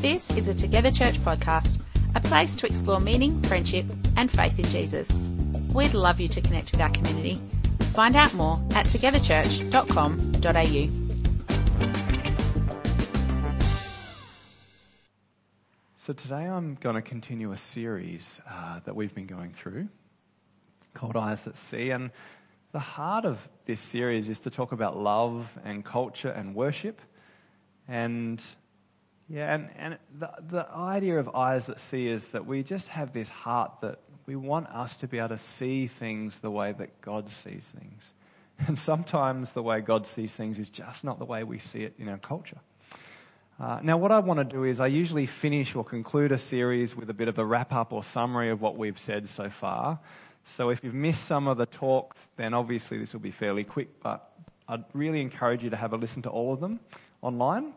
This is a Together Church podcast, a place to explore meaning, friendship, and faith in Jesus. We'd love you to connect with our community. Find out more at togetherchurch.com.au. So, today I'm going to continue a series uh, that we've been going through called Eyes That See. And the heart of this series is to talk about love and culture and worship. And yeah, and, and the, the idea of eyes that see is that we just have this heart that we want us to be able to see things the way that God sees things. And sometimes the way God sees things is just not the way we see it in our culture. Uh, now, what I want to do is I usually finish or conclude a series with a bit of a wrap up or summary of what we've said so far. So, if you've missed some of the talks, then obviously this will be fairly quick, but I'd really encourage you to have a listen to all of them online.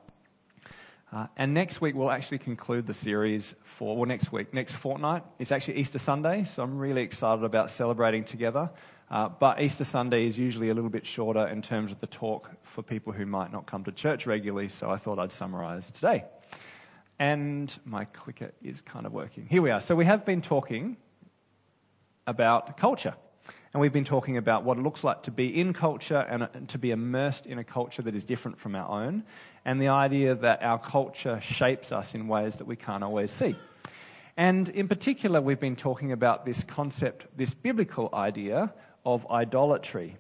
Uh, and next week, we'll actually conclude the series for, well, next week, next fortnight. It's actually Easter Sunday, so I'm really excited about celebrating together. Uh, but Easter Sunday is usually a little bit shorter in terms of the talk for people who might not come to church regularly, so I thought I'd summarize today. And my clicker is kind of working. Here we are. So we have been talking about culture. And we've been talking about what it looks like to be in culture and uh, to be immersed in a culture that is different from our own, and the idea that our culture shapes us in ways that we can't always see. And in particular, we've been talking about this concept, this biblical idea of idolatry,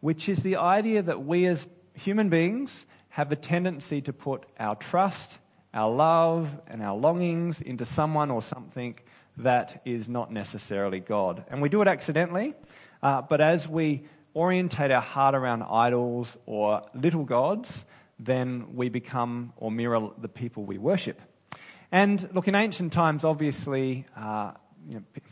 which is the idea that we as human beings have a tendency to put our trust, our love, and our longings into someone or something that is not necessarily God. And we do it accidentally, uh, but as we orientate our heart around idols or little gods, then we become or mirror the people we worship. And look, in ancient times, obviously, uh, you know, p-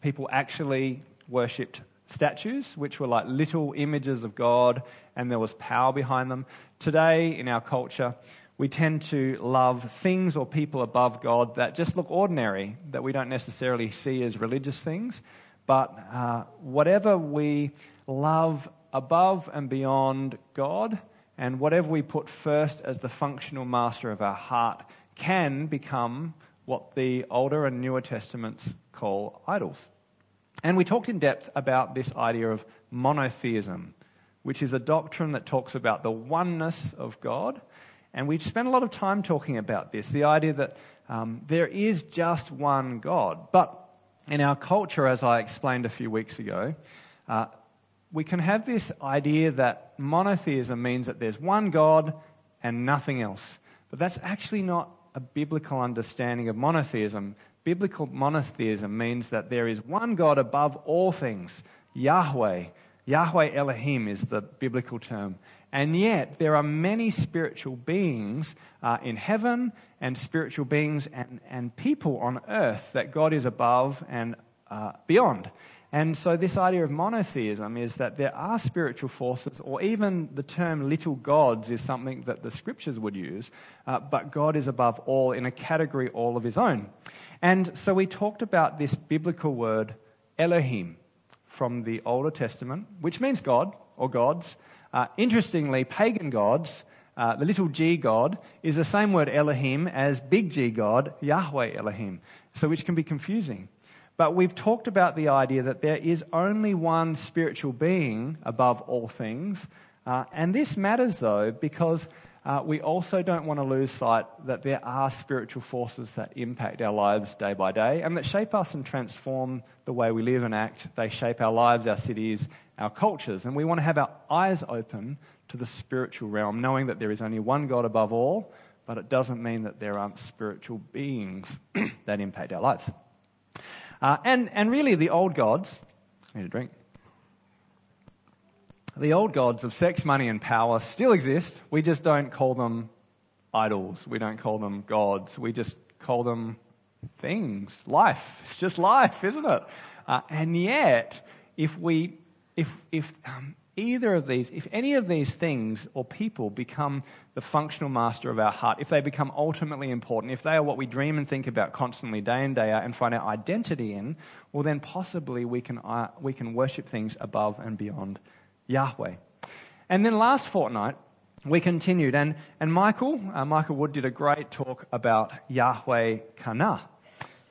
people actually worshipped statues, which were like little images of God, and there was power behind them. Today, in our culture, we tend to love things or people above God that just look ordinary, that we don't necessarily see as religious things. But uh, whatever we love above and beyond God, and whatever we put first as the functional master of our heart, can become what the Older and Newer Testaments call idols. And we talked in depth about this idea of monotheism, which is a doctrine that talks about the oneness of God. And we spent a lot of time talking about this the idea that um, there is just one God. But in our culture, as I explained a few weeks ago, uh, we can have this idea that monotheism means that there's one God and nothing else. But that's actually not a biblical understanding of monotheism. Biblical monotheism means that there is one God above all things, Yahweh. Yahweh Elohim is the biblical term. And yet, there are many spiritual beings uh, in heaven and spiritual beings and, and people on earth that God is above and uh, beyond. And so, this idea of monotheism is that there are spiritual forces, or even the term little gods is something that the scriptures would use, uh, but God is above all in a category all of his own. And so we talked about this biblical word, Elohim, from the Older Testament, which means God or gods. Uh, interestingly, pagan gods, uh, the little g God, is the same word Elohim as big G God, Yahweh Elohim, so which can be confusing. But we've talked about the idea that there is only one spiritual being above all things. Uh, and this matters, though, because uh, we also don't want to lose sight that there are spiritual forces that impact our lives day by day and that shape us and transform the way we live and act. They shape our lives, our cities, our cultures. And we want to have our eyes open to the spiritual realm, knowing that there is only one God above all, but it doesn't mean that there aren't spiritual beings that impact our lives. Uh, and, and really, the old gods, I need a drink the old gods of sex, money, and power still exist. We just don't call them idols. We don't call them gods. We just call them things. Life. It's just life, isn't it? Uh, and yet, if we, if, if um, either of these, if any of these things or people become the functional master of our heart, if they become ultimately important, if they are what we dream and think about constantly, day in, day out, and find our identity in, well, then possibly we can, uh, we can worship things above and beyond Yahweh. And then last fortnight, we continued. And, and Michael, uh, Michael Wood did a great talk about Yahweh Kana.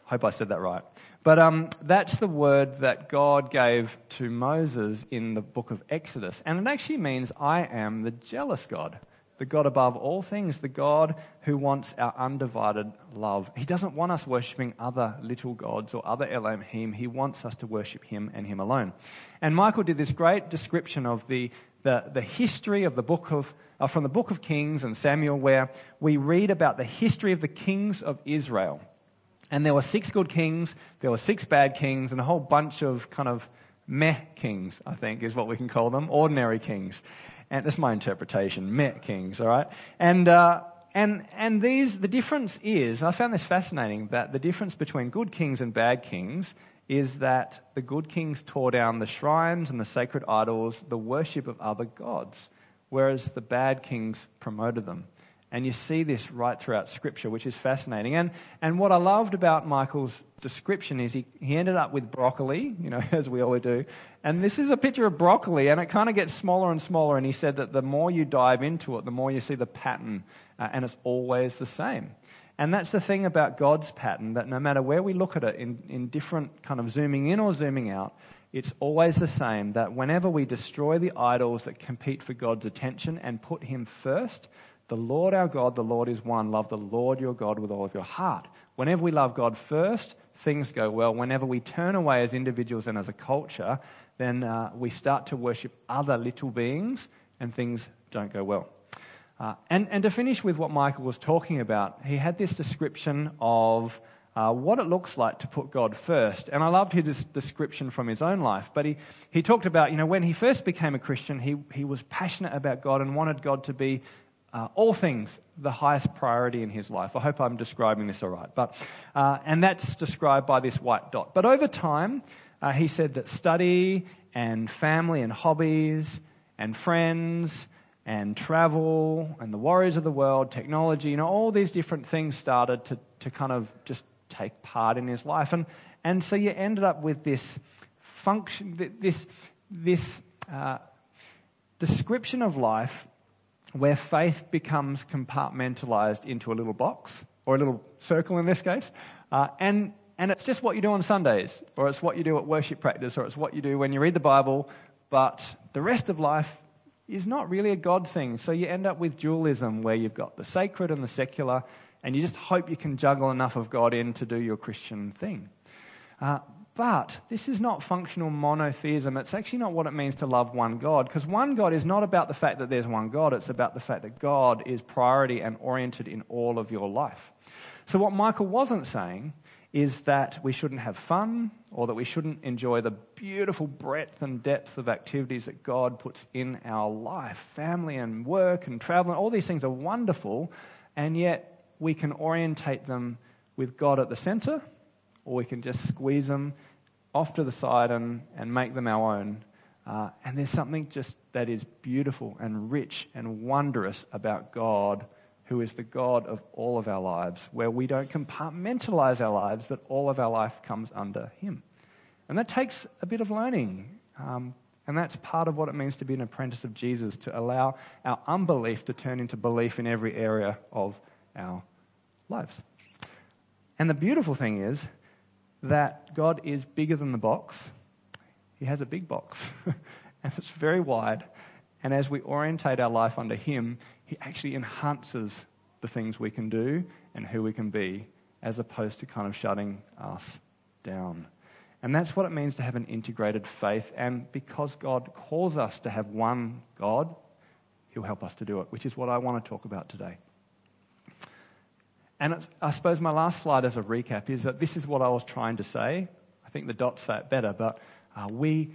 Hope I said that right. But um, that's the word that God gave to Moses in the book of Exodus. And it actually means, I am the jealous God, the God above all things, the God who wants our undivided love. He doesn't want us worshipping other little gods or other Elohim. He wants us to worship Him and Him alone. And Michael did this great description of the, the, the history of the book of, uh, from the book of Kings and Samuel, where we read about the history of the kings of Israel. And there were six good kings, there were six bad kings, and a whole bunch of kind of meh kings, I think is what we can call them, ordinary kings. And that's my interpretation, meh kings, all right? And, uh, and, and these, the difference is, I found this fascinating, that the difference between good kings and bad kings is that the good kings tore down the shrines and the sacred idols, the worship of other gods, whereas the bad kings promoted them. And you see this right throughout Scripture, which is fascinating. And, and what I loved about Michael's description is he, he ended up with broccoli, you know, as we always do. And this is a picture of broccoli, and it kind of gets smaller and smaller. And he said that the more you dive into it, the more you see the pattern, uh, and it's always the same. And that's the thing about God's pattern, that no matter where we look at it in, in different kind of zooming in or zooming out, it's always the same that whenever we destroy the idols that compete for God's attention and put Him first, the Lord our God, the Lord is one. Love the Lord your God with all of your heart. Whenever we love God first, things go well. Whenever we turn away as individuals and as a culture, then uh, we start to worship other little beings and things don't go well. Uh, and, and to finish with what Michael was talking about, he had this description of uh, what it looks like to put God first. And I loved his description from his own life. But he, he talked about, you know, when he first became a Christian, he, he was passionate about God and wanted God to be uh, all things the highest priority in his life. I hope I'm describing this all right. But, uh, and that's described by this white dot. But over time, uh, he said that study and family and hobbies and friends and travel and the worries of the world, technology, you know, all these different things started to, to kind of just take part in his life. And, and so you ended up with this function, this, this uh, description of life where faith becomes compartmentalized into a little box, or a little circle in this case, uh, and, and it's just what you do on Sundays, or it's what you do at worship practice, or it's what you do when you read the Bible, but the rest of life is not really a God thing. So you end up with dualism, where you've got the sacred and the secular, and you just hope you can juggle enough of God in to do your Christian thing. Uh, but this is not functional monotheism. It's actually not what it means to love one God, because one God is not about the fact that there's one God, it's about the fact that God is priority and oriented in all of your life. So, what Michael wasn't saying is that we shouldn't have fun or that we shouldn't enjoy the beautiful breadth and depth of activities that God puts in our life. Family and work and travel, and all these things are wonderful, and yet we can orientate them with God at the center or we can just squeeze them off to the side and, and make them our own. Uh, and there's something just that is beautiful and rich and wondrous about God, who is the God of all of our lives, where we don't compartmentalize our lives, but all of our life comes under Him. And that takes a bit of learning. Um, and that's part of what it means to be an apprentice of Jesus, to allow our unbelief to turn into belief in every area of our lives. And the beautiful thing is, that God is bigger than the box. He has a big box, and it's very wide. And as we orientate our life under Him, He actually enhances the things we can do and who we can be, as opposed to kind of shutting us down. And that's what it means to have an integrated faith. And because God calls us to have one God, He'll help us to do it, which is what I want to talk about today. And I suppose my last slide as a recap is that this is what I was trying to say. I think the dots say it better, but uh, we,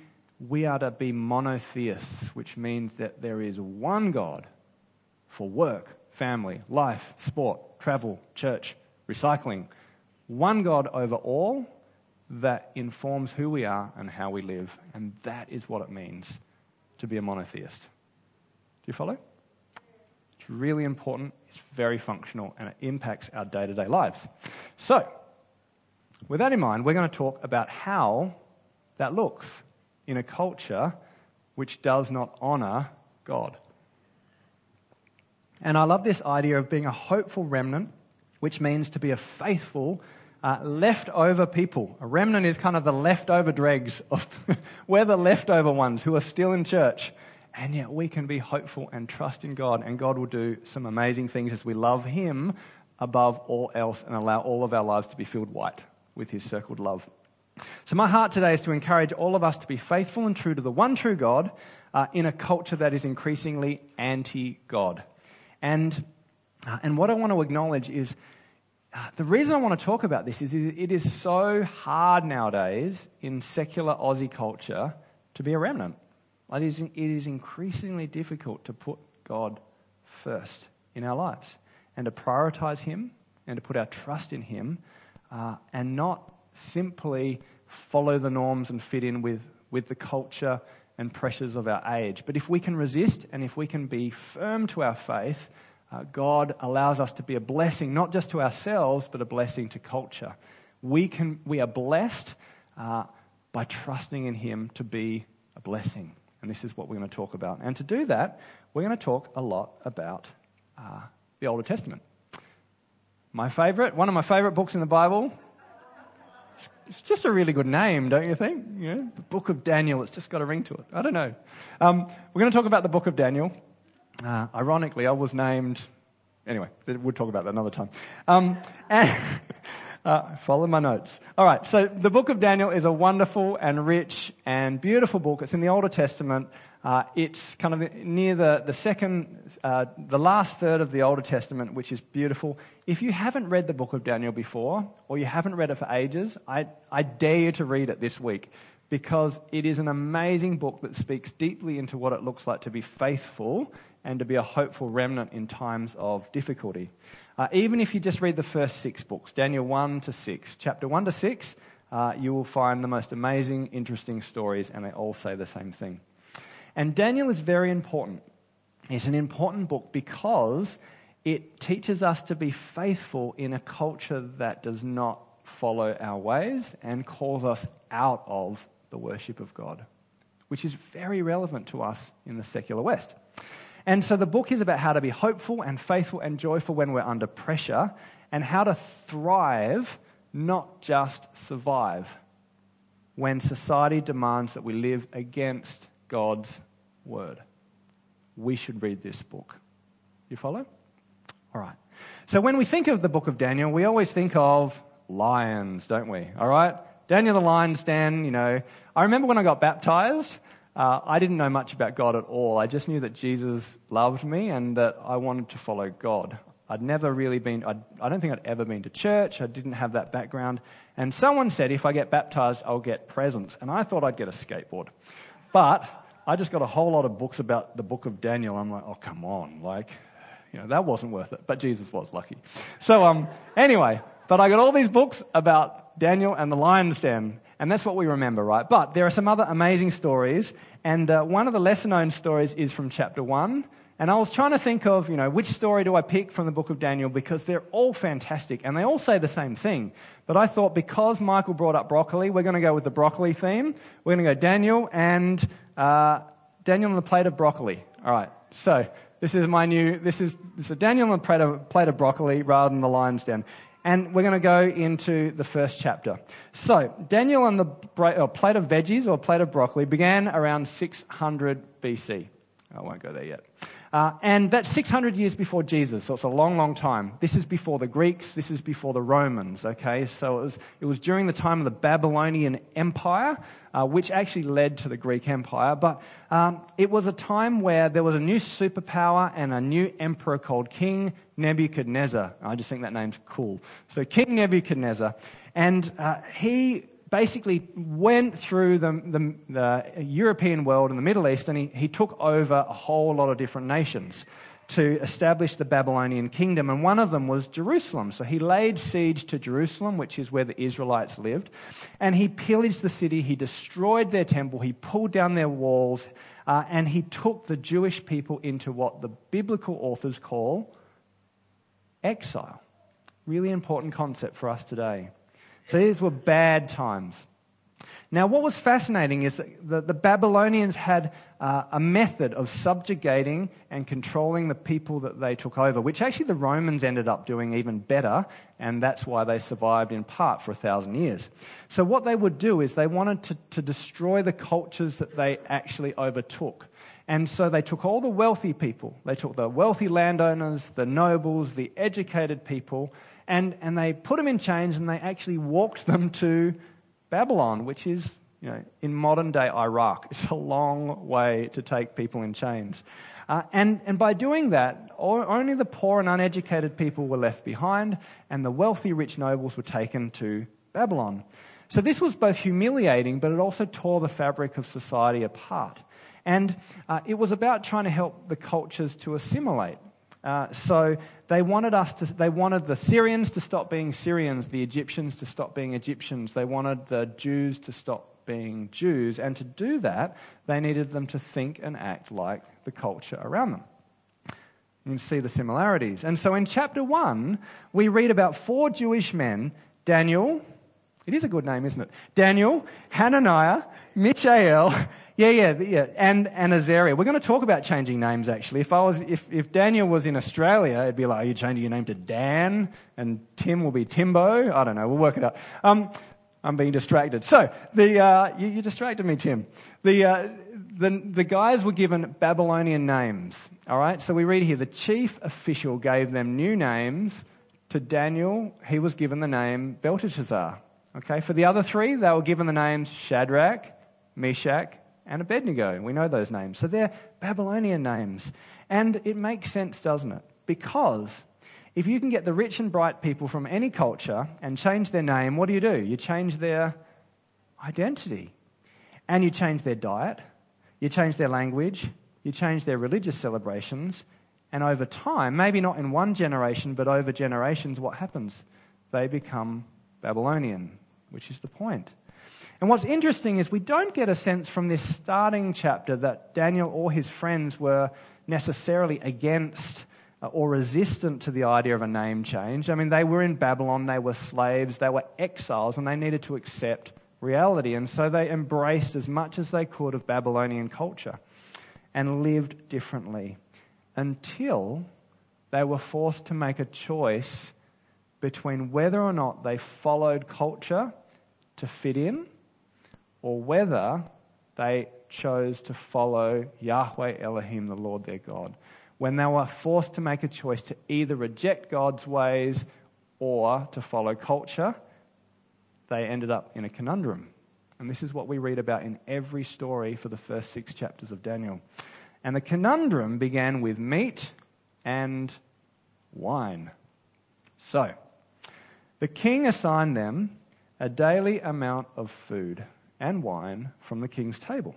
we are to be monotheists, which means that there is one God for work, family, life, sport, travel, church, recycling. One God over all that informs who we are and how we live. And that is what it means to be a monotheist. Do you follow? It's really important, it's very functional, and it impacts our day to day lives. So, with that in mind, we're going to talk about how that looks in a culture which does not honor God. And I love this idea of being a hopeful remnant, which means to be a faithful, uh, leftover people. A remnant is kind of the leftover dregs of, we're the leftover ones who are still in church. And yet we can be hopeful and trust in God, and God will do some amazing things as we love Him above all else and allow all of our lives to be filled white with His circled love. So, my heart today is to encourage all of us to be faithful and true to the one true God uh, in a culture that is increasingly anti God. And, uh, and what I want to acknowledge is uh, the reason I want to talk about this is it is so hard nowadays in secular Aussie culture to be a remnant. It is, it is increasingly difficult to put God first in our lives and to prioritize Him and to put our trust in Him uh, and not simply follow the norms and fit in with, with the culture and pressures of our age. But if we can resist and if we can be firm to our faith, uh, God allows us to be a blessing, not just to ourselves, but a blessing to culture. We, can, we are blessed uh, by trusting in Him to be a blessing. And this is what we're going to talk about. And to do that, we're going to talk a lot about uh, the Older Testament. My favorite, one of my favorite books in the Bible. It's just a really good name, don't you think? The Book of Daniel, it's just got a ring to it. I don't know. Um, we're going to talk about the Book of Daniel. Uh, ironically, I was named. Anyway, we'll talk about that another time. Um, and uh, follow my notes. All right, so the book of Daniel is a wonderful and rich and beautiful book. It's in the Older Testament. Uh, it's kind of near the, the second, uh, the last third of the Older Testament, which is beautiful. If you haven't read the book of Daniel before, or you haven't read it for ages, I, I dare you to read it this week because it is an amazing book that speaks deeply into what it looks like to be faithful and to be a hopeful remnant in times of difficulty. Uh, even if you just read the first six books, Daniel 1 to 6, chapter 1 to 6, uh, you will find the most amazing, interesting stories, and they all say the same thing. And Daniel is very important. It's an important book because it teaches us to be faithful in a culture that does not follow our ways and calls us out of the worship of God, which is very relevant to us in the secular West. And so the book is about how to be hopeful and faithful and joyful when we're under pressure and how to thrive, not just survive, when society demands that we live against God's word. We should read this book. You follow? All right. So when we think of the book of Daniel, we always think of lions, don't we? All right? Daniel the lion's den, you know. I remember when I got baptized, uh, I didn't know much about God at all. I just knew that Jesus loved me and that I wanted to follow God. I'd never really been, I'd, I don't think I'd ever been to church. I didn't have that background. And someone said, if I get baptized, I'll get presents. And I thought I'd get a skateboard. But I just got a whole lot of books about the book of Daniel. I'm like, oh, come on. Like, you know, that wasn't worth it. But Jesus was lucky. So, um, anyway, but I got all these books about Daniel and the lion's den. And that's what we remember, right? But there are some other amazing stories. And uh, one of the lesser known stories is from chapter 1. And I was trying to think of, you know, which story do I pick from the book of Daniel because they're all fantastic and they all say the same thing. But I thought because Michael brought up broccoli, we're going to go with the broccoli theme. We're going to go Daniel and uh, Daniel on the plate of broccoli. All right. So this is my new, this is, so Daniel on the plate of, plate of broccoli rather than the lion's den. And we're going to go into the first chapter. So, Daniel and the plate of veggies or plate of broccoli began around 600 BC. I won't go there yet. Uh, and that's 600 years before Jesus, so it's a long, long time. This is before the Greeks, this is before the Romans, okay? So it was, it was during the time of the Babylonian Empire, uh, which actually led to the Greek Empire. But um, it was a time where there was a new superpower and a new emperor called King Nebuchadnezzar. I just think that name's cool. So, King Nebuchadnezzar. And uh, he basically went through the, the, the, European world and the Middle East and he, he took over a whole lot of different nations to establish the Babylonian kingdom. And one of them was Jerusalem. So he laid siege to Jerusalem, which is where the Israelites lived. And he pillaged the city, he destroyed their temple, he pulled down their walls, uh, and he took the Jewish people into what the biblical authors call exile. Really important concept for us today. So these were bad times. Now, what was fascinating is that the, Babylonians had uh, a method of subjugating and controlling the people that they took over, which actually the Romans ended up doing even better, and that's why they survived in part for a thousand years. So, what they would do is they wanted to, to destroy the cultures that they actually overtook. And so they took all the wealthy people, they took the wealthy landowners, the nobles, the educated people, and, and they put them in chains and they actually walked them to Babylon, which is, you know, in modern day Iraq. It's a long way to take people in chains. Uh, and, and by doing that, only the poor and uneducated people were left behind, and the wealthy, rich nobles were taken to Babylon. So this was both humiliating, but it also tore the fabric of society apart. And uh, it was about trying to help the cultures to assimilate. Uh, so they wanted us to, they wanted the Syrians to stop being Syrians, the Egyptians to stop being Egyptians. They wanted the Jews to stop being Jews. And to do that, they needed them to think and act like the culture around them. You can see the similarities. And so in chapter 1, we read about four Jewish men Daniel, it is a good name, isn't it? Daniel, Hananiah, Mishael, yeah, yeah, yeah. And, and Azariah. We're going to talk about changing names, actually. If, I was, if, if Daniel was in Australia, it'd be like, are you changing your name to Dan? And Tim will be Timbo? I don't know. We'll work it out. Um, I'm being distracted. So, the, uh, you, you, distracted me, Tim. The, uh, the, the guys were given Babylonian names. All right? So we read here the chief official gave them new names. To Daniel, he was given the name Belteshazzar. Okay? For the other three, they were given the names Shadrach, Meshach, and Abednego. We know those names. So they're Babylonian names. And it makes sense, doesn't it? Because if you can get the rich and bright people from any culture and change their name, what do you do? You change their identity. And you change their diet, you change their language, you change their religious celebrations, and over time, maybe not in one generation, but over generations, what happens? They become Babylonian, which is the point. And what's interesting is we don't get a sense from this starting chapter that Daniel or his friends were necessarily against uh, or resistant to the idea of a name change. I mean, they were in Babylon, they were slaves, they were exiles, and they needed to accept reality. And so they embraced as much as they could of Babylonian culture and lived differently until they were forced to make a choice between whether or not they followed culture to fit in or whether they chose to follow Yahweh Elohim, the Lord their God. When they were forced to make a choice to either reject God's ways or to follow culture, they ended up in a conundrum. And this is what we read about in every story for the first six chapters of Daniel. And the conundrum began with meat and wine. So, the king assigned them a daily amount of food and wine from the king's table.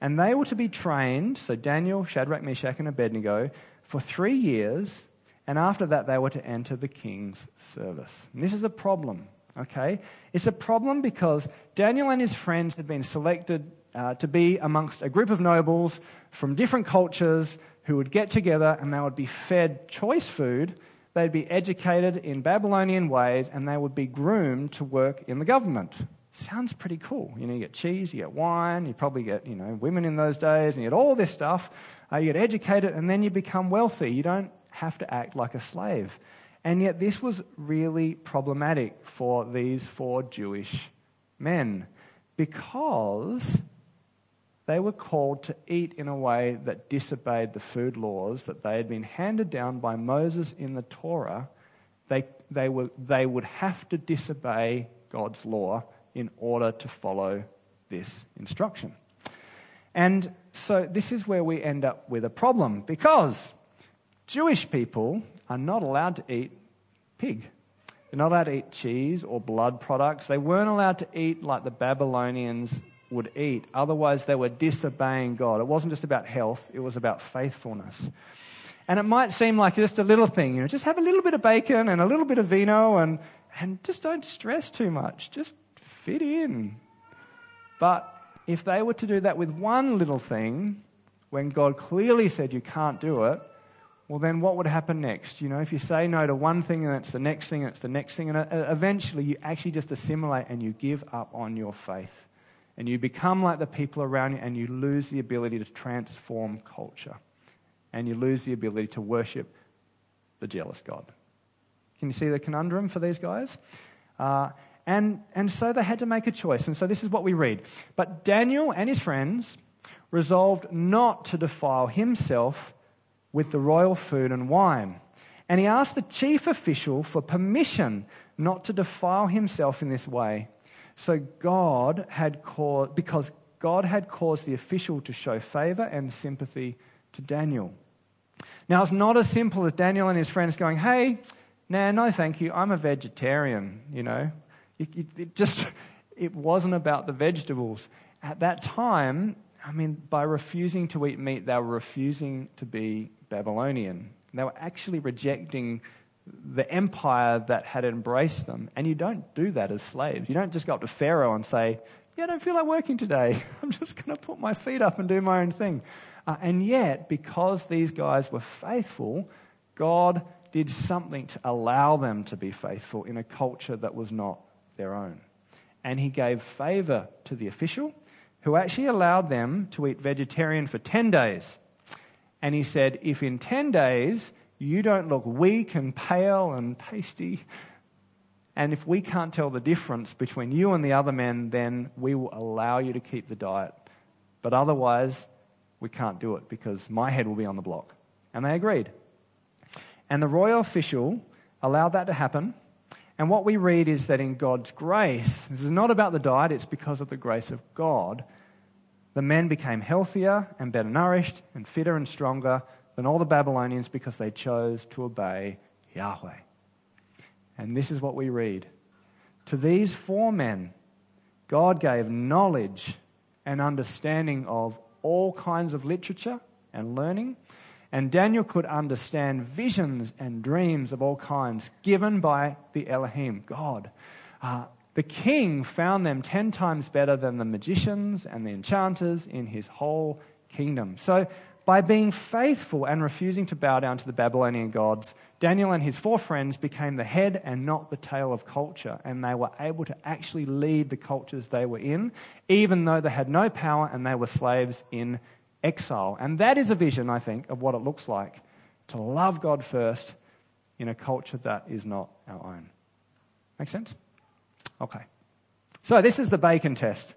And they were to be trained, so Daniel, Shadrach, Meshach, and Abednego, for three years, and after that they were to enter the king's service. And this is a problem, okay? It's a problem because Daniel and his friends had been selected uh, to be amongst a group of nobles from different cultures who would get together and they would be fed choice food. They'd be educated in Babylonian ways and they would be groomed to work in the government sounds pretty cool. You know, you get cheese, you get wine, you probably get, you know, women in those days, and you get all this stuff. Uh, you get educated, and then you become wealthy. You don't have to act like a slave. And yet, this was really problematic for these four Jewish men because they were called to eat in a way that disobeyed the food laws that they had been handed down by Moses in the Torah. They, they, were, they would have to disobey God's law in order to follow this instruction. And so this is where we end up with a problem because Jewish people are not allowed to eat pig. They're not allowed to eat cheese or blood products. They weren't allowed to eat like the Babylonians would eat. Otherwise, they were disobeying God. It wasn't just about health, it was about faithfulness. And it might seem like just a little thing, you know, just have a little bit of bacon and a little bit of vino and, and just don't stress too much. Just fit in. But if they were to do that with one little thing, when God clearly said you can't do it, well, then what would happen next? You know, if you say no to one thing and it's the next thing and it's the next thing, and uh, eventually you actually just assimilate and you give up on your faith. And you become like the people around you and you lose the ability to transform culture. And you lose the ability to worship the jealous God. Can you see the conundrum for these guys? Uh, and, and so they had to make a choice. And so this is what we read. But Daniel and his friends resolved not to defile himself with the royal food and wine. And he asked the chief official for permission not to defile himself in this way. So God had caused, because God had caused the official to show favor and sympathy to Daniel. Now, it's not as simple as Daniel and his friends going, hey, nah, no, thank you, I'm a vegetarian, you know. It, it, it just, it wasn't about the vegetables. At that time, I mean, by refusing to eat meat, they were refusing to be Babylonian. They were actually rejecting the empire that had embraced them. And you don't do that as slaves. You don't just go up to Pharaoh and say, Yeah, I don't feel like working today. I'm just going to put my feet up and do my own thing. Uh, and yet, because these guys were faithful, God did something to allow them to be faithful in a culture that was not their own. And He gave favor to the official, who actually allowed them to eat vegetarian for 10 days. And he said, If in 10 days you don't look weak and pale and pasty, and if we can't tell the difference between you and the other men, then we will allow you to keep the diet. But otherwise, we can't do it because my head will be on the block. And they agreed. And the royal official allowed that to happen. And what we read is that in God's grace, this is not about the diet, it's because of the grace of God the men became healthier and better nourished and fitter and stronger than all the Babylonians because they chose to obey Yahweh. And this is what we read. To these four men, God gave knowledge and understanding of all kinds of literature and learning. And Daniel could understand visions and dreams of all kinds given by the Elohim, God. Uh, the king found them ten times better than the magicians and the enchanters in his whole kingdom. So, by being faithful and refusing to bow down to the Babylonian gods, Daniel and his four friends became the head and not the tail of culture, and they were able to actually lead the cultures they were in, even though they had no power and they were slaves in exile. And that is a vision, I think, of what it looks like to love God first in a culture that is not our own. Make sense? Okay. So this is the bacon test.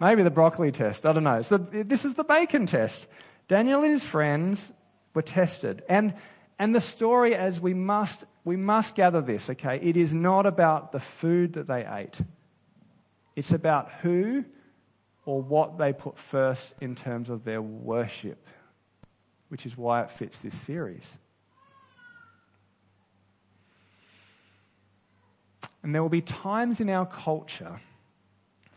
Maybe the broccoli test. I don't know. So this is the bacon test. Daniel and his friends were tested. And, and the story, as we must, we must gather this, okay? It is not about the food that they ate, it's about who or what they put first in terms of their worship, which is why it fits this series. And there will be times in our culture,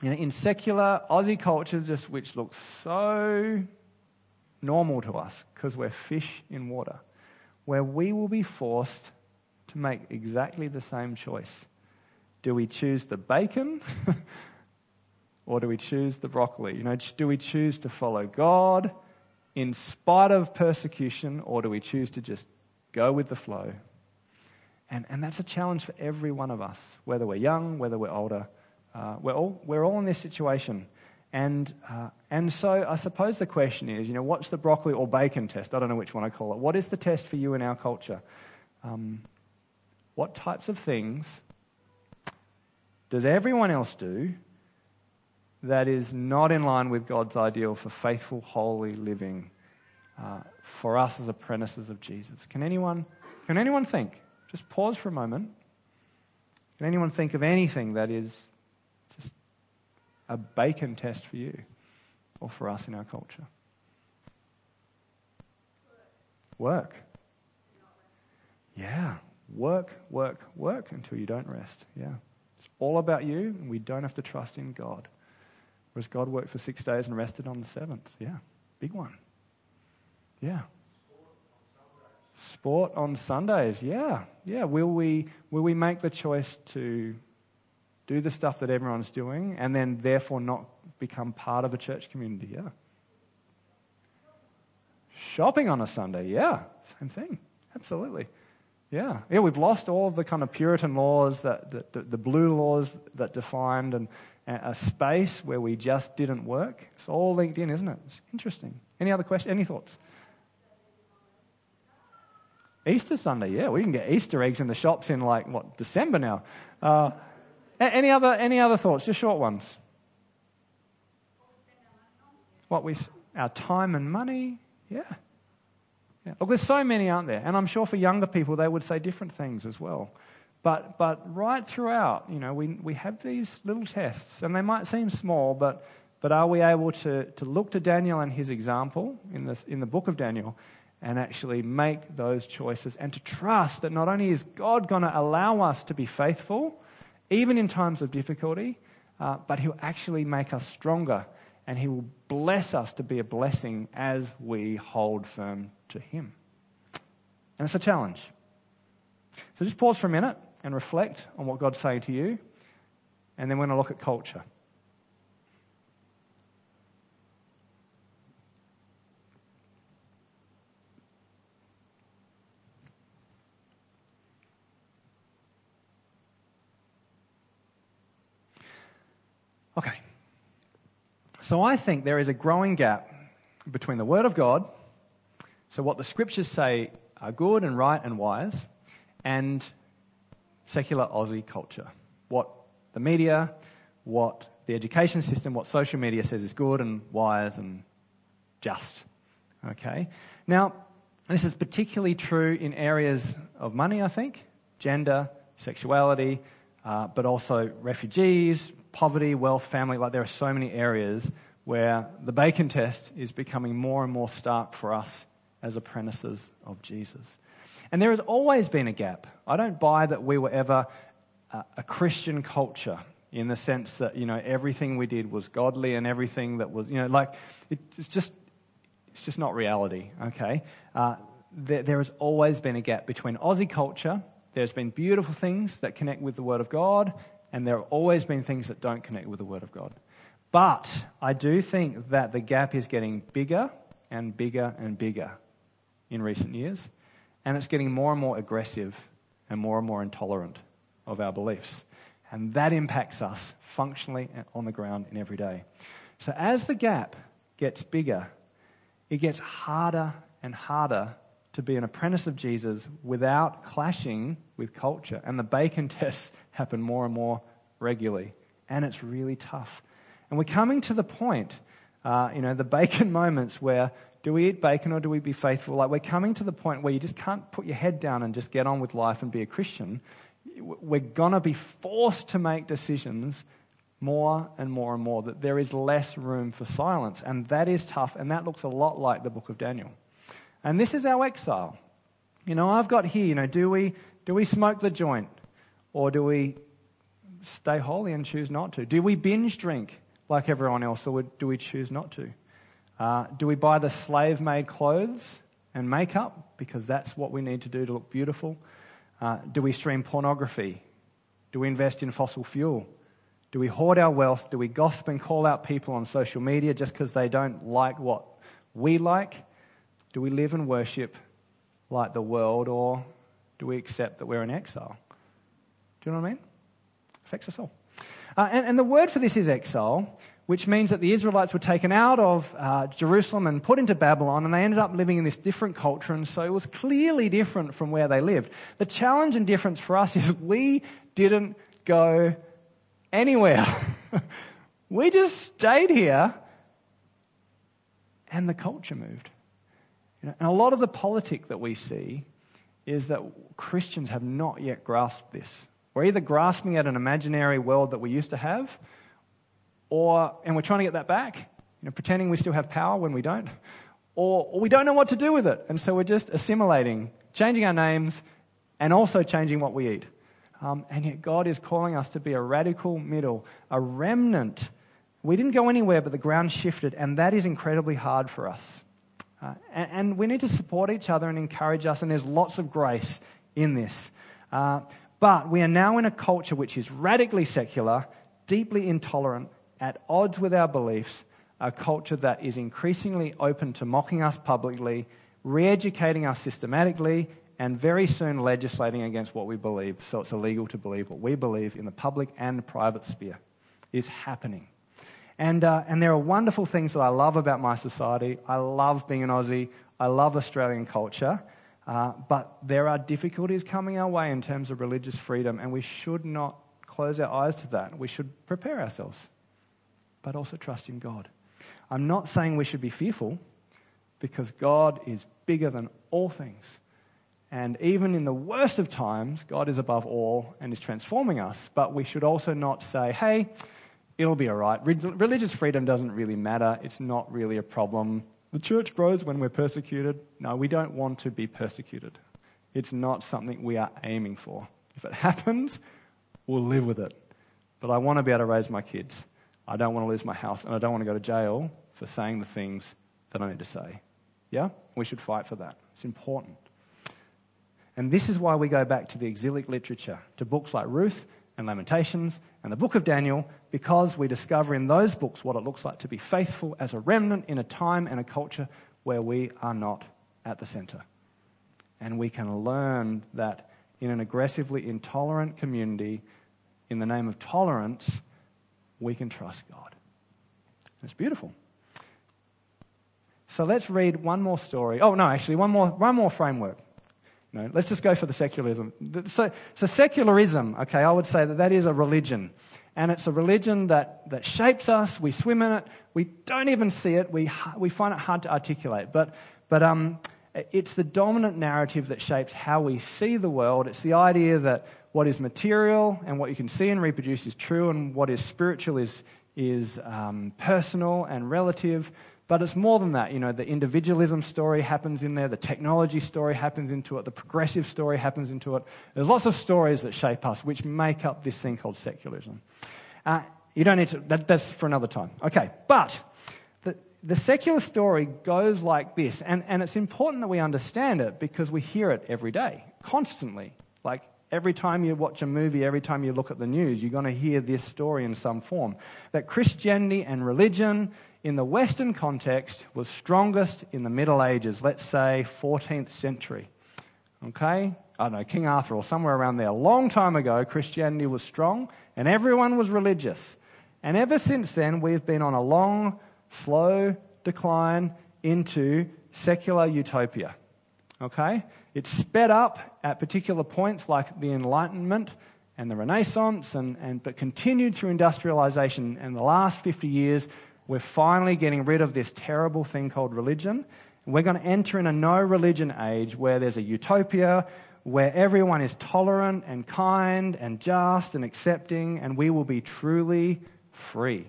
you know, in secular Aussie culture, just which looks so normal to us because we're fish in water, where we will be forced to make exactly the same choice. Do we choose the bacon or do we choose the broccoli? You know, do we choose to follow God in spite of persecution or do we choose to just go with the flow and, and that's a challenge for every one of us, whether we're young, whether we're older. Uh, we're, all, we're all in this situation. And, uh, and so I suppose the question is, you know, what's the broccoli or bacon test? I don't know which one I call it. What is the test for you in our culture? Um, what types of things does everyone else do that is not in line with God's ideal for faithful, holy living uh, for us as apprentices of Jesus? Can anyone, can anyone think? Just pause for a moment. Can anyone think of anything that is just a bacon test for you or for us in our culture? Work. Yeah. Work, work, work until you don't rest. Yeah. It's all about you, and we don't have to trust in God. Whereas God worked for six days and rested on the seventh. Yeah. Big one. Yeah. Sport on Sundays, yeah, yeah. Will we, will we make the choice to do the stuff that everyone's doing and then therefore not become part of a church community? Yeah. Shopping on a Sunday, yeah, same thing. Absolutely. Yeah. Yeah, we've lost all of the kind of Puritan laws, that, the, the, the blue laws that defined and, a space where we just didn't work. It's all linked in, isn't it? It's interesting. Any other questions? Any thoughts? Easter Sunday, yeah, we can get Easter eggs in the shops in like what December now. Uh, any other any other thoughts? Just short ones. What we our time and money, yeah. yeah. Look, there's so many, aren't there? And I'm sure for younger people they would say different things as well. But but right throughout, you know, we we have these little tests, and they might seem small, but but are we able to, to look to Daniel and his example in, this, in the book of Daniel and actually make those choices and to trust that not only is God going to allow us to be faithful, even in times of difficulty, uh, but He'll actually make us stronger and He will bless us to be a blessing as we hold firm to Him. And it's a challenge. So just pause for a minute and reflect on what God's saying to you, and then we're going to look at culture. Okay. So I think there is a growing gap between the Word of God, so what the Scriptures say are good and right and wise, and secular Aussie culture. What the media, what the education system, what social media says is good and wise and just. Okay? Now, this is particularly true in areas of money, I think gender, sexuality, uh, but also refugees, poverty, wealth, family, like there are so many areas where the bacon test is becoming more and more stark for us as apprentices of Jesus. And there has always been a gap. I don't buy that we were ever a Christian culture in the sense that, you know, everything we did was godly and everything that was, you know, like, it's just, it's just not reality, okay? Uh, there, there has always been a gap between Aussie culture. There's been beautiful things that connect with the Word of God and there have always been things that don't connect with the Word of God. But I do think that the gap is getting bigger and bigger and bigger in recent years, and it's getting more and more aggressive and more and more intolerant of our beliefs. And that impacts us functionally on the ground in every day. So as the gap gets bigger, it gets harder and harder to be an apprentice of Jesus without clashing with culture. And the bacon tests happen more and more regularly. And it's really tough. And we're coming to the point, uh, you know, the bacon moments where do we eat bacon or do we be faithful? Like we're coming to the point where you just can't put your head down and just get on with life and be a Christian. We're going to be forced to make decisions more and more and more, that there is less room for silence. And that is tough, and that looks a lot like the book of Daniel. And this is our exile. You know, I've got here, you know, do we, do we smoke the joint? Or do we stay holy and choose not to? Do we binge drink like everyone else, or do we choose not to? Uh, do we buy the slave made clothes and makeup because that's what we need to do to look beautiful? Uh, do we stream pornography? Do we invest in fossil fuel? Do we hoard our wealth? Do we gossip and call out people on social media just because they don't like what we like? Do we live and worship like the world, or do we accept that we're in exile? Do you know what I mean? It Affects us all. Uh, and, and, the word for this is exile, which means that the Israelites were taken out of uh, Jerusalem and put into Babylon, and they ended up living in this different culture, and so it was clearly different from where they lived. The challenge and difference for us is we didn't go anywhere. we just stayed here, and the culture moved. You know, and a lot of the politic that we see is that Christians have not yet grasped this. We're either grasping at an imaginary world that we used to have, or, and we're trying to get that back, you know, pretending we still have power when we don't, or, or we don't know what to do with it. And so we're just assimilating, changing our names, and also changing what we eat. Um, and yet God is calling us to be a radical middle, a remnant. We didn't go anywhere, but the ground shifted, and that is incredibly hard for us. Uh, and, and, we need to support each other and encourage us, and there's lots of grace in this. Uh, but we are now in a culture which is radically secular, deeply intolerant, at odds with our beliefs, a culture that is increasingly open to mocking us publicly, re educating us systematically, and very soon legislating against what we believe. So it's illegal to believe what we believe in the public and private sphere is happening. And, uh, and there are wonderful things that I love about my society. I love being an Aussie. I love Australian culture. Uh, but there are difficulties coming our way in terms of religious freedom, and we should not close our eyes to that. We should prepare ourselves, but also trust in God. I'm not saying we should be fearful, because God is bigger than all things. And even in the worst of times, God is above all and is transforming us. But we should also not say, hey, it'll be all right. Religious freedom doesn't really matter. It's not really a problem. The church grows when we're persecuted. No, we don't want to be persecuted. It's not something we are aiming for. If it happens, we'll live with it. But I want to be able to raise my kids. I don't want to lose my house, and I don't want to go to jail for saying the things that I need to say. Yeah? We should fight for that. It's important. And this is why we go back to the exilic literature, to books like Ruth and Lamentations and the book of Daniel, because we discover in those books what it looks like to be faithful as a remnant in a time and a culture where we are not at the center. And we can learn that in an aggressively intolerant community, in the name of tolerance, we can trust God. It's beautiful. So let's read one more story. Oh, no, actually, one more, one more framework. No, let's just go for the secularism. So, so, secularism, okay, I would say that that is a religion. And it's a religion that, that shapes us. We swim in it. We don't even see it. We, we find it hard to articulate. But, but um, it's the dominant narrative that shapes how we see the world. It's the idea that what is material and what you can see and reproduce is true, and what is spiritual is, is um, personal and relative. But it's more than that. You know, the individualism story happens in there, the technology story happens into it, the progressive story happens into it. There's lots of stories that shape us, which make up this thing called secularism. Uh, you don't need to, that, that's for another time. Okay, but the, the secular story goes like this, and, and it's important that we understand it because we hear it every day, constantly. Like every time you watch a movie, every time you look at the news, you're going to hear this story in some form. That Christianity and religion in the Western context was strongest in the Middle Ages, let's say 14th century. Okay? I don't know, King Arthur or somewhere around there. A long time ago, Christianity was strong and everyone was religious. And ever since then, we've been on a long, slow decline into secular utopia. Okay? It's sped up at particular points like the Enlightenment and the Renaissance, and, and, but continued through industrialization. And the last 50 years, we're finally getting rid of this terrible thing called religion. We're going to enter in a no religion age where there's a utopia where everyone is tolerant and kind and just and accepting, and we will be truly free.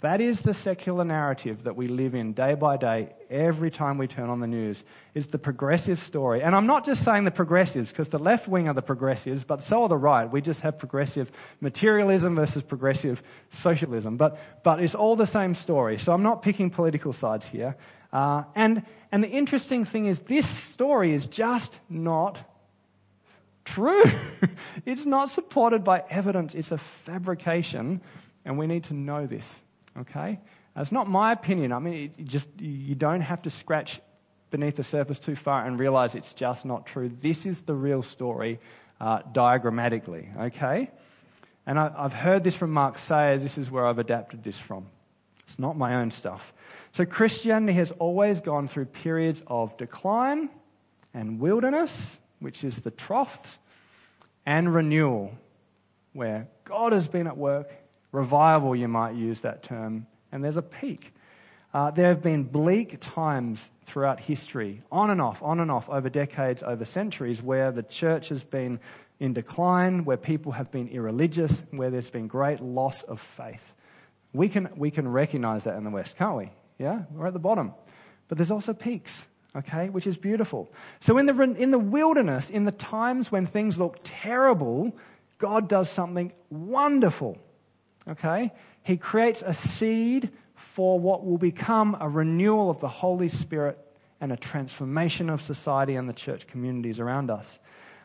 That is the secular narrative that we live in day by day every time we turn on the news. It's the progressive story. And I'm not just saying the progressives, because the left wing are the progressives, but so are the right. We just have progressive materialism versus progressive socialism. But, but it's all the same story. So I'm not picking political sides here. Uh, and, and the interesting thing is, this story is just not true. it's not supported by evidence, it's a fabrication. And we need to know this. Okay? It's not my opinion. I mean, it just you don't have to scratch beneath the surface too far and realize it's just not true. This is the real story uh, diagrammatically. Okay? And I, have heard this from Mark Sayers. This is where I've adapted this from. It's not my own stuff. So Christianity has always gone through periods of decline and wilderness, which is the troughs, and renewal, where God has been at work revival, you might use that term, and there's a peak. Uh, there have been bleak times throughout history, on and off, on and off, over decades, over centuries, where the church has been in decline, where people have been irreligious, where there's been great loss of faith. We can, we can recognize that in the West, can't we? Yeah? We're at the bottom. But there's also peaks, okay, which is beautiful. So in the, in the wilderness, in the times when things look terrible, God does something wonderful. Okay? He creates a seed for what will become a renewal of the Holy Spirit and a transformation of society and the church communities around us.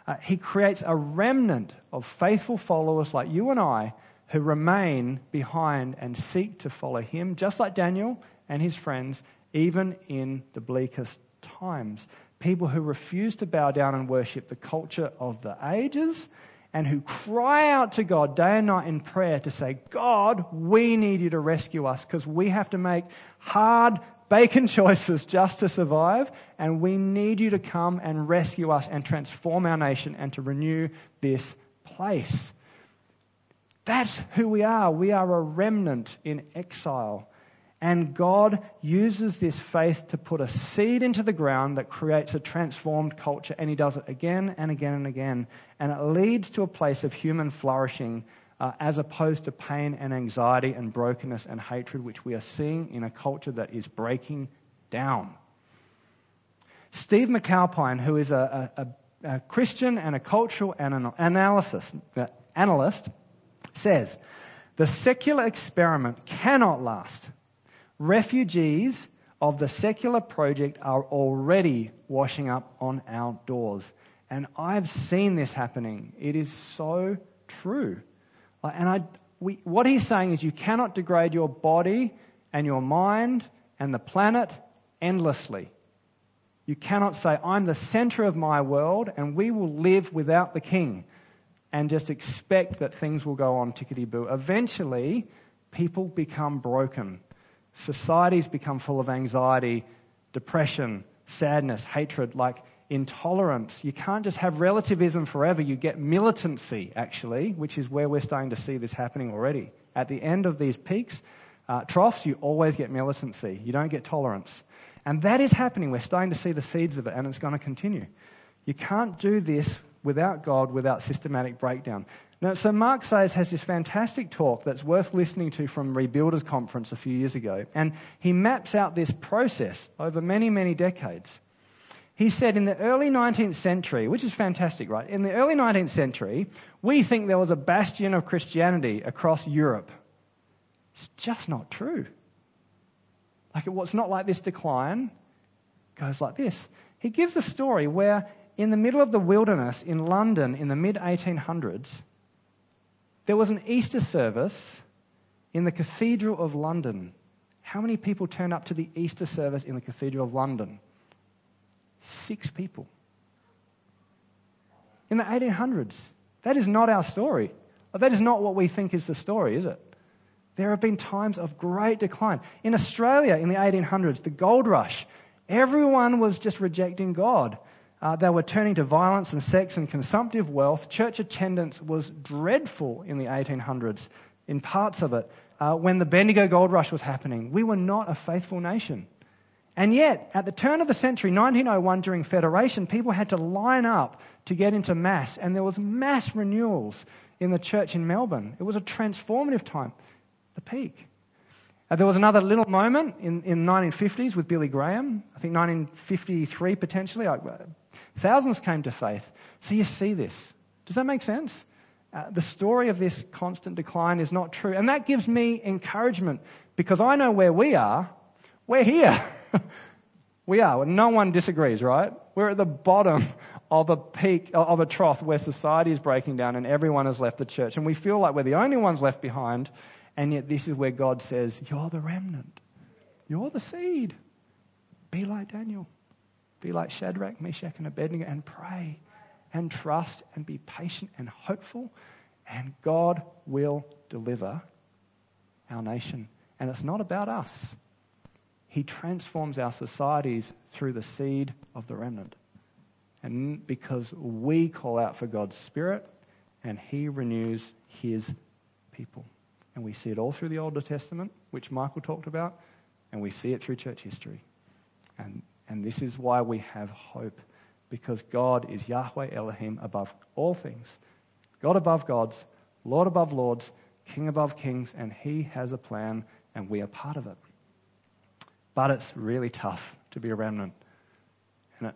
Uh, he creates a remnant of faithful followers like you and I who remain behind and seek to follow him, just like Daniel and his friends, even in the bleakest times. People who refuse to bow down and worship the culture of the ages and who cry out to God day and night in prayer to say, God, we need you to rescue us because we have to make hard bacon choices just to survive, and we need you to come and rescue us and transform our nation and to renew this place. That's who we are. We are a remnant in exile. And God uses this faith to put a seed into the ground that creates a transformed culture. And He does it again and again and again. And it leads to a place of human flourishing uh, as opposed to pain and anxiety and brokenness and hatred, which we are seeing in a culture that is breaking down. Steve McAlpine, who is a, a, a Christian and a cultural analysis, uh, analyst, says the secular experiment cannot last. Refugees of the secular project are already washing up on our doors. And I've seen this happening. It is so true. And I, we, what he's saying is you cannot degrade your body and your mind and the planet endlessly. You cannot say, I'm the center of my world and we will live without the king and just expect that things will go on tickety boo. Eventually, people become broken. Societies become full of anxiety, depression, sadness, hatred, like intolerance. You can't just have relativism forever. You get militancy, actually, which is where we're starting to see this happening already. At the end of these peaks, uh, troughs, you always get militancy. You don't get tolerance. And that is happening. We're starting to see the seeds of it, and it's going to continue. You can't do this without God, without systematic breakdown. Now, so Mark Sayers has this fantastic talk that's worth listening to from Rebuilders Conference a few years ago, and he maps out this process over many, many decades. He said in the early 19th century, which is fantastic, right? In the early 19th century, we think there was a bastion of Christianity across Europe. It's just not true. Like, it was not like this decline goes like this. He gives a story where in the middle of the wilderness in London in the mid 1800s, there was an Easter service in the Cathedral of London. How many people turned up to the Easter service in the Cathedral of London? Six people. In the 1800s. That is not our story. That is not what we think is the story, is it? There have been times of great decline. In Australia in the 1800s, the gold rush, everyone was just rejecting God. Uh, they were turning to violence and sex and consumptive wealth. Church attendance was dreadful in the 1800s, in parts of it. Uh, when the Bendigo Gold Rush was happening, we were not a faithful nation. And yet, at the turn of the century, 1901, during Federation, people had to line up to get into Mass, and there was mass renewals in the church in Melbourne. It was a transformative time, the peak. Uh, there was another little moment in, in the 1950s with Billy Graham. I think 1953 potentially. Uh, Thousands came to faith. So you see this. Does that make sense? Uh, the story of this constant decline is not true. And that gives me encouragement because I know where we are. We're here. we are. No one disagrees, right? We're at the bottom of a peak, of a trough where society is breaking down and everyone has left the church. And we feel like we're the only ones left behind. And yet, this is where God says, You're the remnant, you're the seed. Be like Daniel. Be like Shadrach, Meshach, and Abednego and pray and trust and be patient and hopeful, and God will deliver our nation. And it's not about us. He transforms our societies through the seed of the remnant. And because we call out for God's Spirit and He renews His people. And we see it all through the Old Testament, which Michael talked about, and we see it through church history. And and this is why we have hope, because God is Yahweh Elohim above all things, God above gods, Lord above lords, King above kings, and He has a plan, and we are part of it. But it's really tough to be a remnant.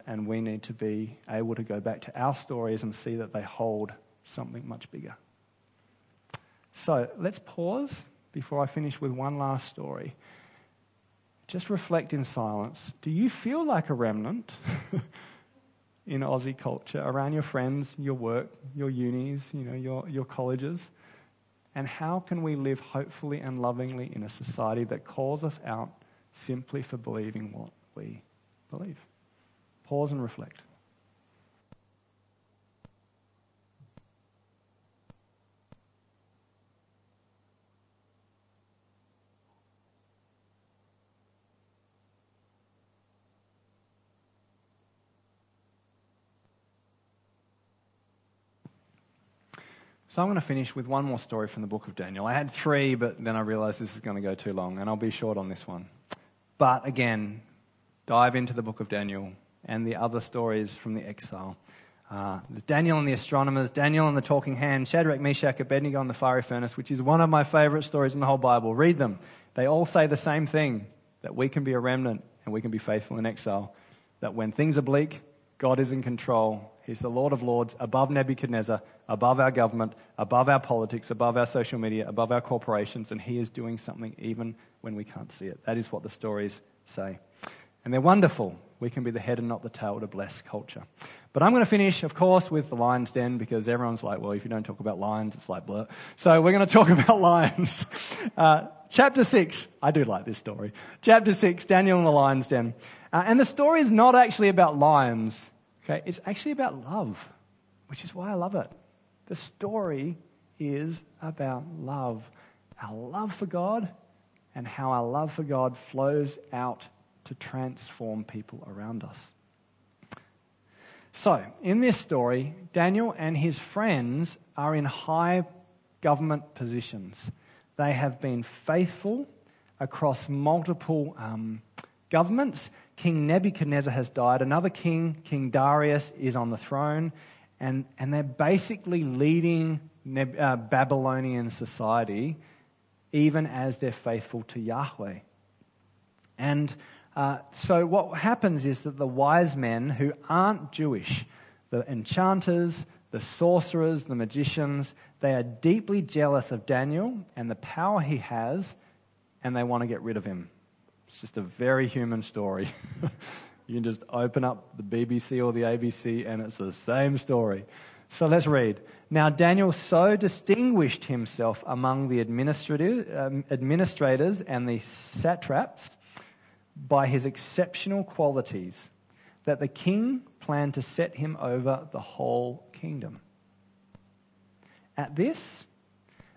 And, we need to be able to go back to our stories and see that they hold something much bigger. So let's pause before I finish with one last story. Just reflect in silence. Do you feel like a remnant in Aussie culture around your friends, your work, your unis, you know, your, your colleges? And how can we live hopefully and lovingly in a society that calls us out simply for believing what we believe? Pause and reflect. So I'm going to finish with one more story from the book of Daniel. I had three, but then I realized this is going to go too long, and I'll be short on this one. But again, dive into the book of Daniel and the other stories from the exile. Uh, Daniel and the astronomers, Daniel and the talking hand, Shadrach, Meshach, Abednego and the fiery furnace, which is one of my favorite stories in the whole Bible. Read them. They all say the same thing that we can be a remnant and we can be faithful in exile. That when things are bleak, God is in control. He's the Lord of Lords, above Nebuchadnezzar, above our government, above our politics, above our social media, above our corporations, and He is doing something even when we can't see it. That is what the stories say. And they're wonderful. We can be the head and not the tail to bless culture. But I'm going to finish, of course, with the lion's den because everyone's like, well, if you don't talk about lions, it's like blur. So we're going to talk about lions. Uh, chapter 6, I do like this story. Chapter 6, Daniel and the lion's den. Uh, and the story is not actually about lions, okay? It's actually about love, which is why I love it. The story is about love. Our love for God and how our love for God flows out to transform people around us. So, in this story, Daniel and his friends are in high government positions. They have been faithful across multiple um, governments. King Nebuchadnezzar has died. Another king, King Darius, is on the throne and, and they're basically leading uh, Babylonian society even as they're faithful to Yahweh. And uh, so what happens is that the wise men who aren't Jewish, the enchanters, the sorcerers, the magicians, they are deeply jealous of Daniel and the power he has, and they want to get rid of him. It's just a very human story. You can just open up the BBC or the ABC and it's the same story. So let's read. Now, Daniel so distinguished himself among the um, administrators and the satraps by his exceptional qualities that the king planned to set him over the whole kingdom. At this,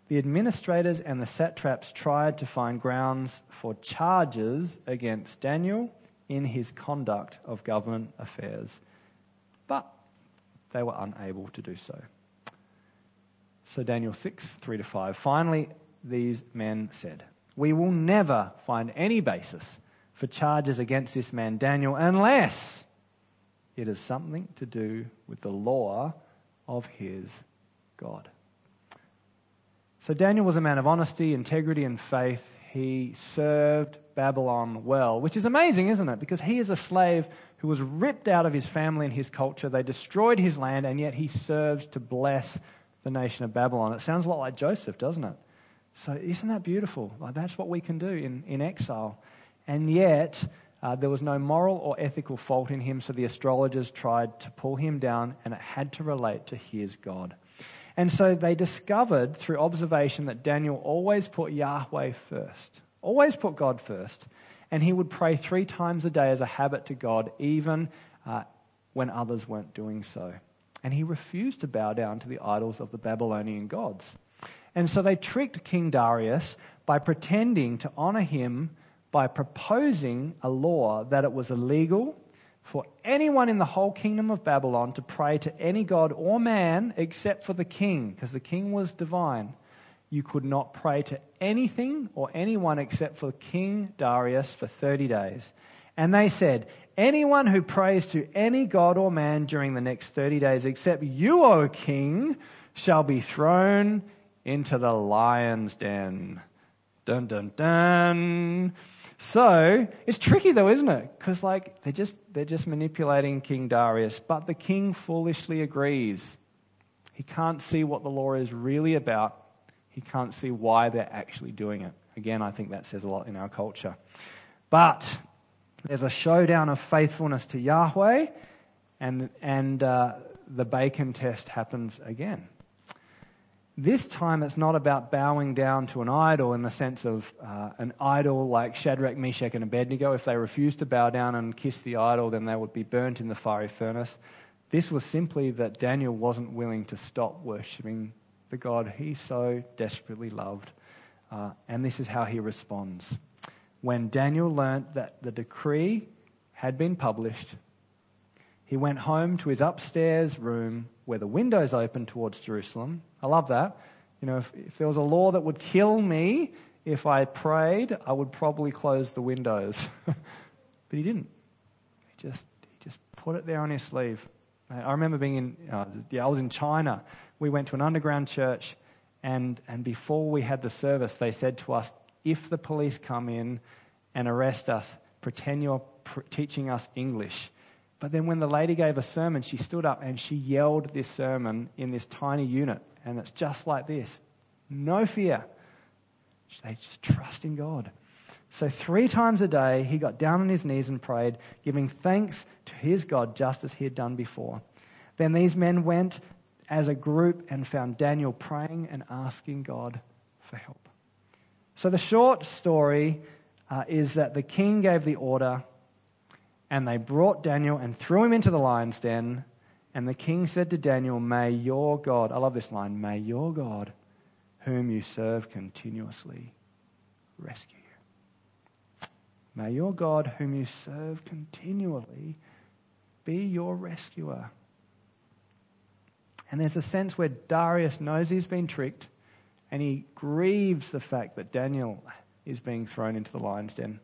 the administrators and the satraps tried to find grounds for charges against Daniel in his conduct of government affairs, but they were unable to do so. So, Daniel 6, 3 to 5. Finally, these men said, We will never find any basis for charges against this man Daniel unless it has something to do with the law of his God. So, Daniel was a man of honesty, integrity, and faith. He served Babylon well, which is amazing, isn't it? Because he is a slave who was ripped out of his family and his culture. They destroyed his land, and yet he serves to bless the nation of Babylon. It sounds a lot like Joseph, doesn't it? So, isn't that beautiful? Like, that's what we can do in, in exile. And yet, uh, there was no moral or ethical fault in him, so the astrologers tried to pull him down, and it had to relate to his God. And so they discovered through observation that Daniel always put Yahweh first. Always put God first. And he would pray three times a day as a habit to God, even uh, when others weren't doing so. And he refused to bow down to the idols of the Babylonian gods. And so they tricked King Darius by pretending to honor him by proposing a law that it was illegal for anyone in the whole kingdom of Babylon to pray to any god or man except for the king, because the king was divine you could not pray to anything or anyone except for King Darius for 30 days. And they said, Anyone who prays to any god or man during the next 30 days except you, O king, shall be thrown into the lion's den. Dun, dun, dun. So it's tricky though, isn't it? Because like they're just they're just manipulating King Darius, but the king foolishly agrees. He can't see what the law is really about he can't see why they're actually doing it. Again, I think that says a lot in our culture. But there's a showdown of faithfulness to Yahweh, and, and uh, the bacon test happens again. This time it's not about bowing down to an idol in the sense of uh, an idol like Shadrach, Meshach, and Abednego. If they refused to bow down and kiss the idol, then they would be burnt in the fiery furnace. This was simply that Daniel wasn't willing to stop worshipping the God he so desperately loved. Uh, and this is how he responds. When Daniel learnt that the decree had been published, he went home to his upstairs room where the windows open towards Jerusalem. I love that. You know, if, if there was a law that would kill me if I prayed, I would probably close the windows. but he didn't. He just, he just put it there on his sleeve. I remember being in, uh, yeah, I was in China. We went to an underground church, and, and before we had the service, they said to us, if the police come in and arrest us, pretend you're pr- teaching us English but then when the lady gave a sermon, she stood up and she yelled this sermon in this tiny unit. And it's just like this no fear. They just trust in God. So, three times a day, he got down on his knees and prayed, giving thanks to his God just as he had done before. Then these men went as a group and found Daniel praying and asking God for help. So, the short story uh, is that the king gave the order and they brought Daniel and threw him into the lion's den. And the king said to Daniel, May your God, I love this line, may your God, whom you serve continuously, rescue you. May your God, whom you serve continually, be your rescuer. And there's a sense where Darius knows he's been tricked and he grieves the fact that Daniel is being thrown into the lion's den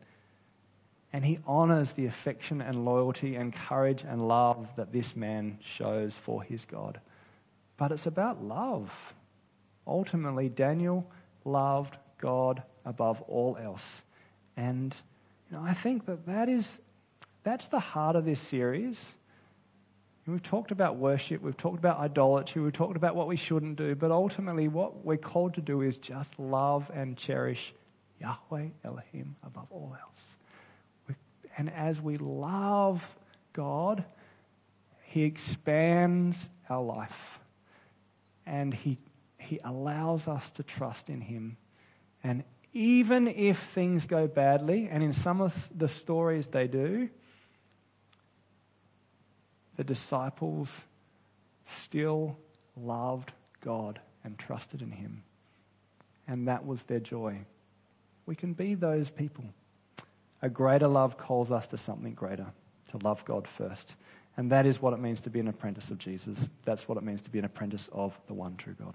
and he honors the affection and loyalty and courage and love that this man shows for his God. But it's about love. Ultimately, Daniel loved God above all else. And you know, I think that, that is, that's the heart of this series. We've talked about worship, we've talked about idolatry, we've talked about what we shouldn't do, but ultimately, what we're called to do is just love and cherish Yahweh Elohim above all else. And as we love God, He expands our life. And He, he allows us to trust in Him. And even if things go badly, and in some of the stories they do, the disciples still loved God and trusted in Him. And that was their joy. We can be those people. A greater love calls us to something greater, to love God first. And that is what it means to be an apprentice of Jesus. That's what it means to be an apprentice of the one true God.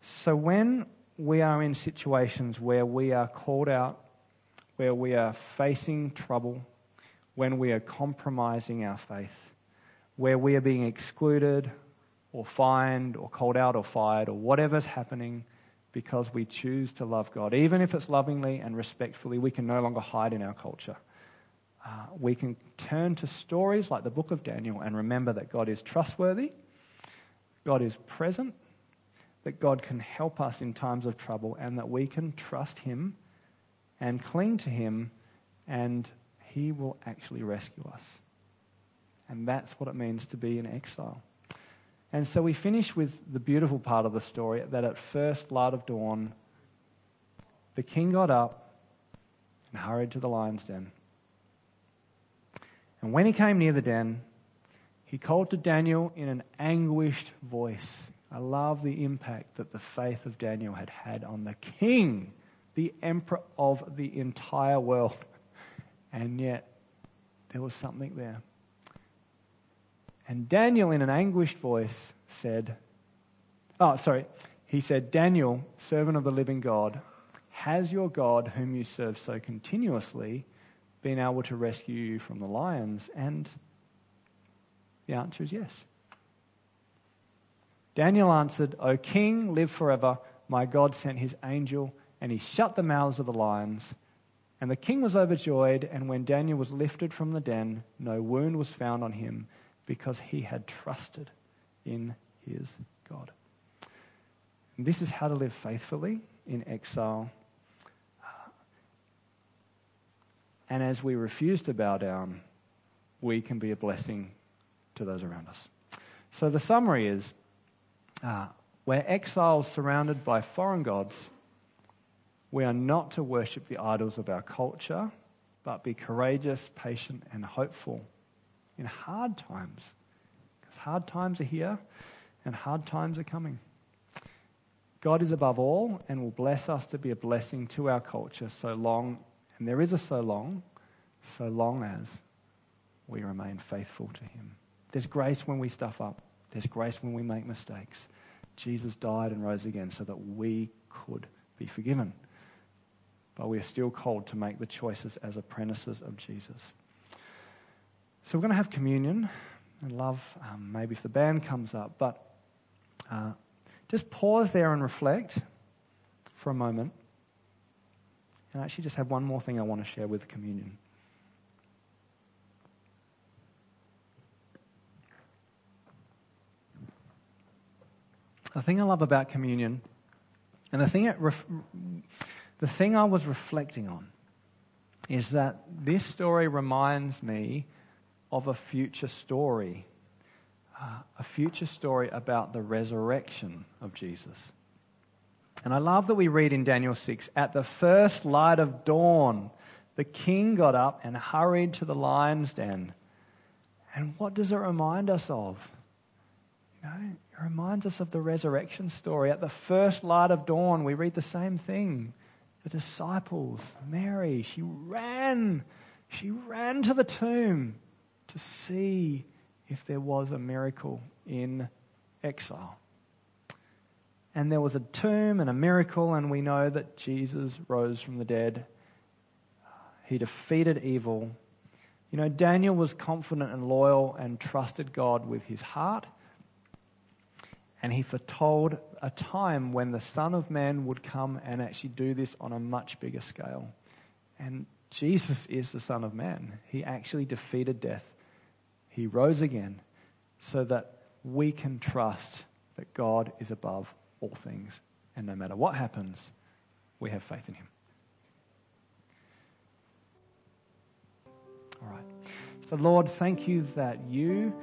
So when we are in situations where we are called out, where we are facing trouble, when we are compromising our faith, where we are being excluded or fined or called out or fired or whatever's happening, because we choose to love God. Even if it's lovingly and respectfully, we can no longer hide in our culture. Uh, we can turn to stories like the book of Daniel and remember that God is trustworthy, God is present, that God can help us in times of trouble, and that we can trust Him and cling to Him, and He will actually rescue us. And that's what it means to be in exile. And so we finish with the beautiful part of the story that at first light of dawn, the king got up and hurried to the lion's den. And when he came near the den, he called to Daniel in an anguished voice. I love the impact that the faith of Daniel had had on the king, the emperor of the entire world. And yet, there was something there. And Daniel, in an anguished voice, said, Oh, sorry. He said, Daniel, servant of the living God, has your God, whom you serve so continuously, been able to rescue you from the lions? And the answer is yes. Daniel answered, O king, live forever. My God sent his angel, and he shut the mouths of the lions. And the king was overjoyed, and when Daniel was lifted from the den, no wound was found on him because he had trusted in his God. And this is how to live faithfully in exile. And as we refuse to bow down, we can be a blessing to those around us. So the summary is uh, we're exiles surrounded by foreign gods. We are not to worship the idols of our culture, but be courageous, patient, and hopeful in hard times. Because hard times are here and hard times are coming. God is above all and will bless us to be a blessing to our culture so long, and there is a so long, so long as we remain faithful to Him. There's grace when we stuff up, there's grace when we make mistakes. Jesus died and rose again so that we could be forgiven. But we are still called to make the choices as apprentices of Jesus. So we're going to have communion and love, um, maybe if the band comes up, but uh, just pause there and reflect for a moment. And I actually, just have one more thing I want to share with communion. The thing I love about communion, and the thing, ref, the thing I was reflecting on, is that this story reminds me of a future story, uh, a future story about the resurrection of Jesus. And I love that we read in Daniel 6 at the first light of dawn, the king got up and hurried to the lion's den. And what does it remind us of? You know, it reminds us of the resurrection story. At the first light of dawn, we read the same thing. The disciples, Mary, she ran. She ran to the tomb to see if there was a miracle in exile. And there was a tomb and a miracle, and we know that Jesus rose from the dead. He defeated evil. You know, Daniel was confident and loyal and trusted God with his heart and he foretold a time when the Son of Man would come and actually do this on a much bigger scale. And Jesus is the Son of Man. He actually defeated death, he rose again so that we can trust that God is above all things. And no matter what happens, we have faith in him. All right. So, Lord, thank you that you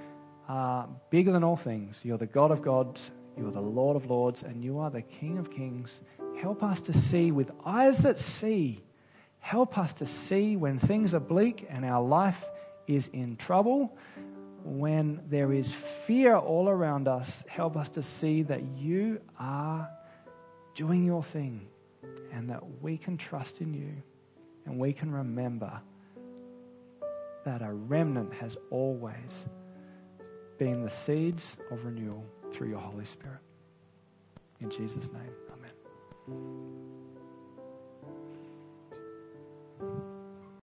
are bigger than all things. You're the God of gods, you are the Lord of lords, and you are the King of kings. Help us to see with eyes that see. Help us to see when things are bleak and our life is in trouble, when there is fear all around us, help us to see that you are doing your thing and that we can trust in you and we can remember that a remnant has always been the seeds of renewal through your Holy Spirit. In Jesus' name, amen.